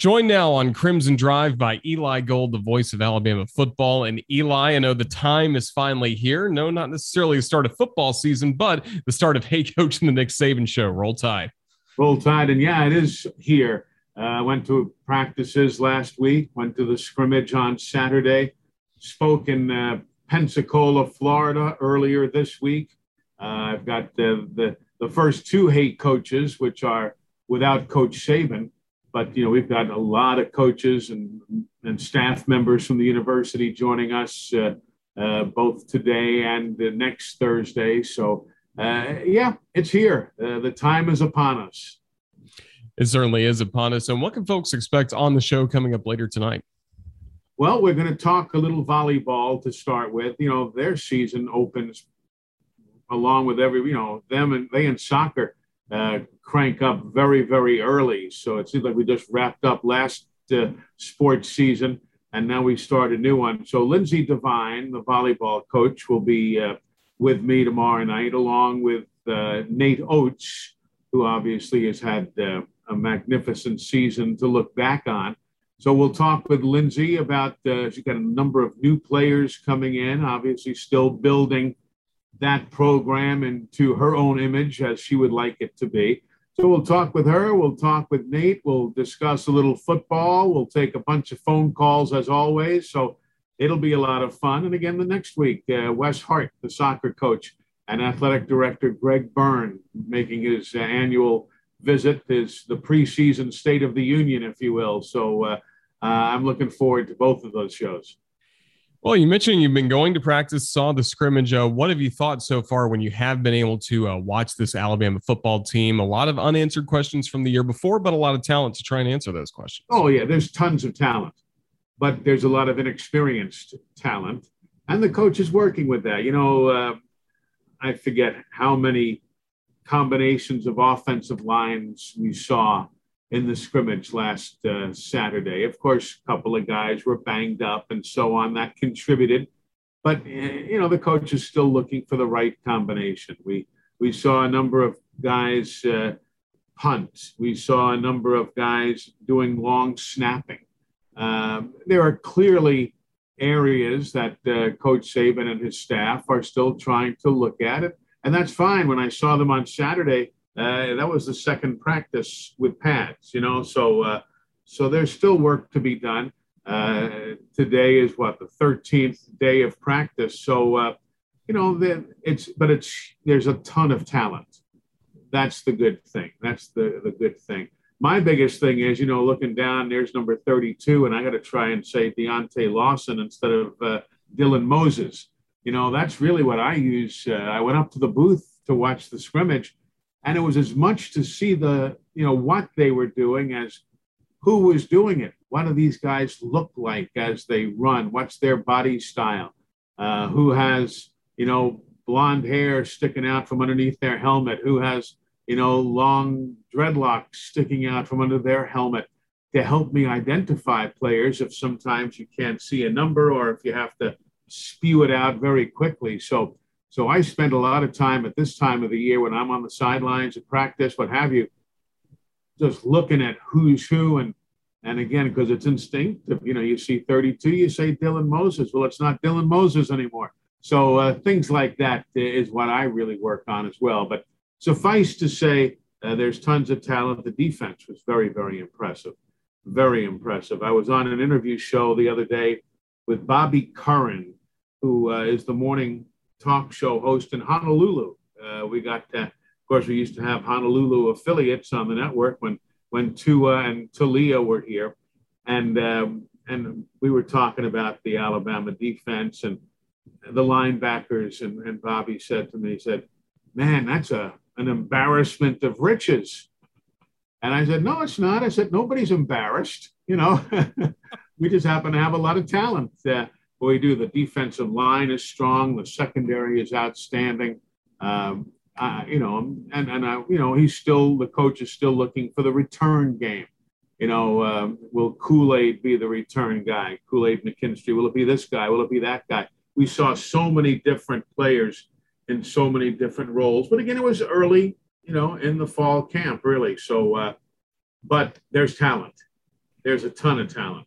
Joined now on Crimson Drive by Eli Gold, the voice of Alabama football. And Eli, I know the time is finally here. No, not necessarily the start of football season, but the start of Hey Coach and the Nick Saban show. Roll Tide. Roll Tide. And yeah, it is here. I uh, went to practices last week, went to the scrimmage on Saturday, spoke in uh, Pensacola, Florida earlier this week. Uh, I've got the, the, the first two Hey coaches, which are without Coach Saban but you know we've got a lot of coaches and and staff members from the university joining us uh, uh, both today and the next Thursday. So uh, yeah, it's here. Uh, the time is upon us. It certainly is upon us. And what can folks expect on the show coming up later tonight? Well, we're going to talk a little volleyball to start with. You know, their season opens along with every, you know, them and they in soccer uh, crank up very, very early. So it seems like we just wrapped up last uh, sports season and now we start a new one. So Lindsay Devine, the volleyball coach, will be uh, with me tomorrow night, along with uh, Nate Oats, who obviously has had uh, a magnificent season to look back on. So we'll talk with Lindsay about, uh, she's got a number of new players coming in, obviously still building that program into her own image as she would like it to be. So we'll talk with her. We'll talk with Nate. We'll discuss a little football. We'll take a bunch of phone calls as always. So it'll be a lot of fun. And again, the next week, uh, Wes Hart, the soccer coach, and athletic director Greg Byrne making his uh, annual visit, his the preseason State of the Union, if you will. So uh, uh I'm looking forward to both of those shows. Well, you mentioned you've been going to practice, saw the scrimmage. Uh, what have you thought so far when you have been able to uh, watch this Alabama football team? A lot of unanswered questions from the year before, but a lot of talent to try and answer those questions. Oh, yeah, there's tons of talent, but there's a lot of inexperienced talent. And the coach is working with that. You know, uh, I forget how many combinations of offensive lines we saw in the scrimmage last uh, Saturday. Of course, a couple of guys were banged up and so on. That contributed, but eh, you know the coach is still looking for the right combination. We we saw a number of guys uh, punt. We saw a number of guys doing long snapping. Um, there are clearly areas that uh, Coach Saban and his staff are still trying to look at it, and that's fine. When I saw them on Saturday uh, that was the second practice with pads, you know. So, uh, so there's still work to be done. Uh, today is what the 13th day of practice. So, you know, the, it's but it's there's a ton of talent. That's the good thing. That's the the good thing. My biggest thing is, you know, looking down, there's number 32, and I got to try and say Deontae Lawson instead of uh, Dylan Moses. You know, that's really what I use. Uh, I went up to the booth to watch the scrimmage, and it was as much to see the, you know, what they were doing as who was doing it. What do these guys look like as they run? What's their body style? Uh, who has, you know, blonde hair sticking out from underneath their helmet? Who has, you know, long dreadlocks sticking out from under their helmet? to help me identify players if sometimes you can't see a number or if you have to spew it out very quickly. So, so I spend a lot of time at this time of the year when I'm on the sidelines at practice, what have you, just looking at who's who and and again because it's instinctive. You know, you see 32, you say Dylan Moses. Well, it's not Dylan Moses anymore. So uh, things like that is what I really work on as well. But suffice to say, uh, there's tons of talent. The defense was very, very impressive very impressive. I was on an interview show the other day with Bobby Curran, who uh, is the morning talk show host in Honolulu. Uh, we got, uh, of course, we used to have Honolulu affiliates on the network when when Tua and Taulia were here, and um, and we were talking about the Alabama defense and the linebackers. And, and Bobby said to me, he said, "Man, that's a an embarrassment of riches." And I said, no, it's not. I said, nobody's embarrassed. You know, we just happen to have a lot of talent. Uh, we do. The defensive line is strong. The secondary is outstanding. Um, uh, you know, and and uh, you know, he's still the coach is still looking for the return game. You know, um, will Kool Aid be the return guy? Kool Aid McKinstry? Will it be this guy? Will it be that guy? We saw so many different players in so many different roles. But again, it was early you know, in the fall camp, really. So, uh, but there's talent. There's a ton of talent.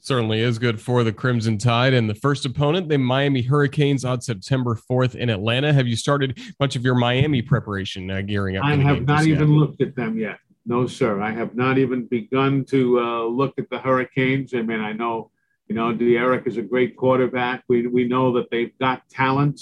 Certainly is good for the Crimson Tide. And the first opponent, the Miami Hurricanes, on September 4th in Atlanta. Have you started much of your Miami preparation uh, gearing up? I have not even looked at them yet. No, sir. I have not even begun to uh, look at the Hurricanes. I mean, I know you know, D'Eriq is a great quarterback. We, we know that they've got talent,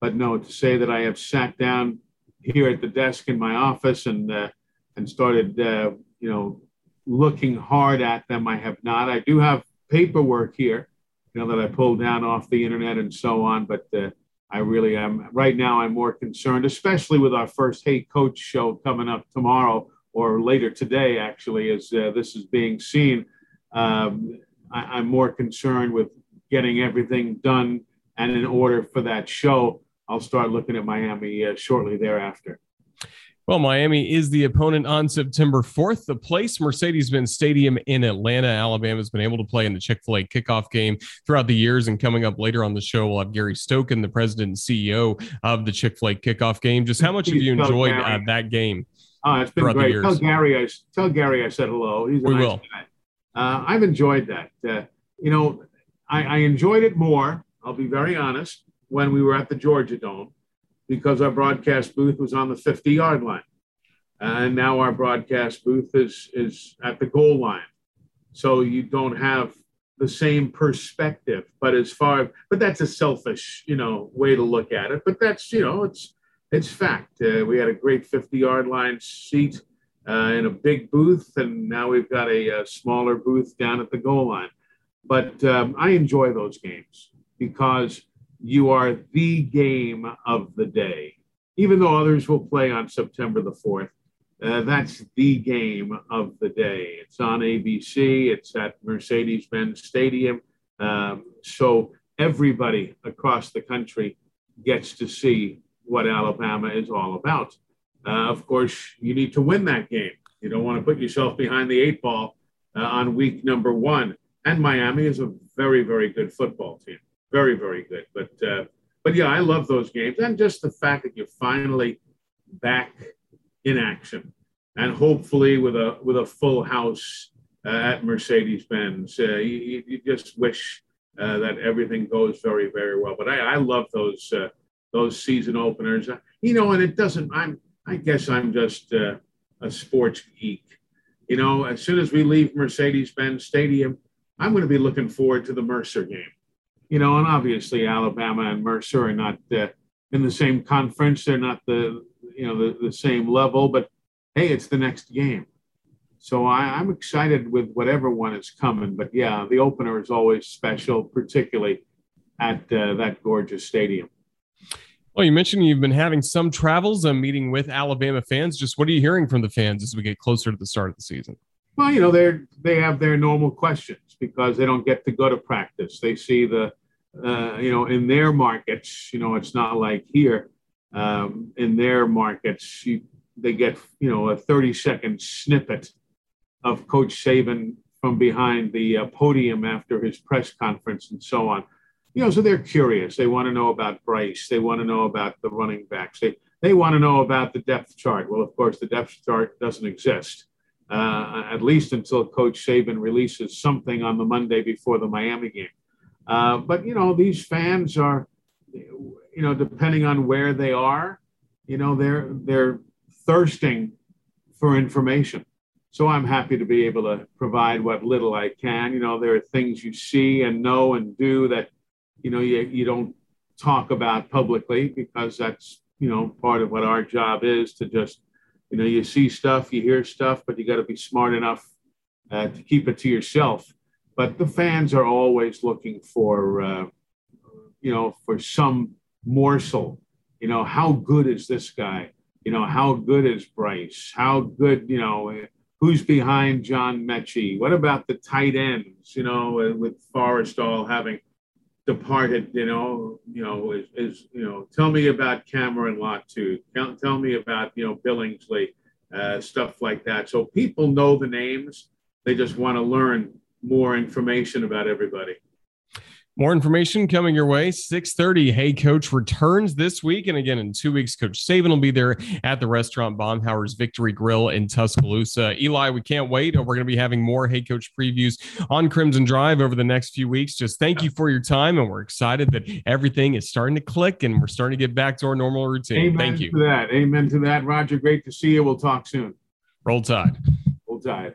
but no, to say that I have sat down here at the desk in my office and uh, and started, uh, you know, looking hard at them, I have not. I do have paperwork here, you know, that I pulled down off the internet and so on, but uh, I really am right now. I'm more concerned, especially with our first Hey Coach show coming up tomorrow or later today, actually, as uh, this is being seen. Um, I, am more concerned with getting everything done and in order for that show. I'll start looking at Miami uh, shortly thereafter. Well, Miami is the opponent on September 4th. The place, Mercedes Benz Stadium in Atlanta, Alabama, has been able to play in the Chick fil A kickoff game throughout the years. And coming up later on the show, we'll have Gary Stokan, the president and CEO of the Chick fil A kickoff game. Just how much have you enjoyed uh, that game? Oh, it's been great. Tell Gary, I, tell Gary I said hello. He's a we nice will. Guy. Uh, I've enjoyed that. Uh, you know, I, I, enjoyed it more, I'll be very honest, when we were at the Georgia Dome because our broadcast booth was on the 50 yard line. And now our broadcast booth is, is at the goal line. So you don't have the same perspective. But as far, but that's a selfish, you know, way to look at it. But that's, you know, it's, it's fact. Uh, we had a great 50 yard line seat uh, in a big booth, and now we've got a, a, smaller booth down at the goal line. But um, I enjoy those games because you are the game of the day. Even though others will play on September the 4th, uh, that's the game of the day. It's on ABC, it's at Mercedes Benz Stadium. Um, so everybody across the country gets to see what Alabama is all about uh, of course, you need to win that game. You don't want to put yourself behind the eight ball uh, on week number one. And Miami is a very, very good football team. Very, very good. But, uh, but yeah, I love those games. And just the fact that you're finally back in action and hopefully with a, with a full house uh, at Mercedes Benz. Uh, you, you, just wish uh, that everything goes very, very well. But I, I love those uh, those season openers. Uh, you know, and it doesn't. I'm. I guess I'm just uh, a sports geek. You know, as soon as we leave Mercedes Benz Stadium, I'm going to be looking forward to the Mercer game. You know, and obviously Alabama and Mercer are not in the same conference. They're not the you know the, the same level, but hey, it's the next game. So I, am excited with whatever one is coming. But yeah, the opener is always special, particularly at uh, that gorgeous stadium. Well, you mentioned you've been having some travels and meeting with Alabama fans. Just what are you hearing from the fans as we get closer to the start of the season? Well, you know, they're they have their normal questions because they don't get to go to practice. They see the, uh, you know, in their markets, you know, it's not like here. Um, in their markets, you, they get, you know, a 30 second snippet of Coach Saban from behind the uh, podium after his press conference and so on. You know, so they're curious. They want to know about Bryce. They want to know about the running backs. They they want to know about the depth chart. Well, of course, the depth chart doesn't exist uh, at least until Coach Saban releases something on the Monday before the Miami game. Uh, but you know, these fans are, you know, depending on where they are, you know, they're they're thirsting for information. So I'm happy to be able to provide what little I can. You know, there are things you see and know and do that, you know, you, you don't talk about publicly because that's, you know, part of what our job is to just, you know, you see stuff, you hear stuff, but you got to be smart enough uh, to keep it to yourself. But the fans are always looking for, uh, you know, for some morsel. You know, how good is this guy? You know, how good is Bryce? How good, you know, who's behind John Metchie? What about the tight ends? You know, with Forristall having departed, you know, you know, is, is you know, tell me about Cameron Latu. Tell, tell me about you know Billingsley, uh, stuff like that. So people know the names. They just want to learn more information about everybody. More information coming your way. 6:30. Hey Coach returns this week. And again, in two weeks, Coach Saban will be there at the restaurant Baumhower's Victory Grill in Tuscaloosa. Eli, we can't wait. We're going to be having more Hey Coach previews on Crimson Drive over the next few weeks. Just thank you for your time. And we're excited that everything is starting to click and we're starting to get back to our normal routine. Amen thank you. To that. Amen to that. Roger, great to see you. We'll talk soon. Roll Tide. Roll Tide.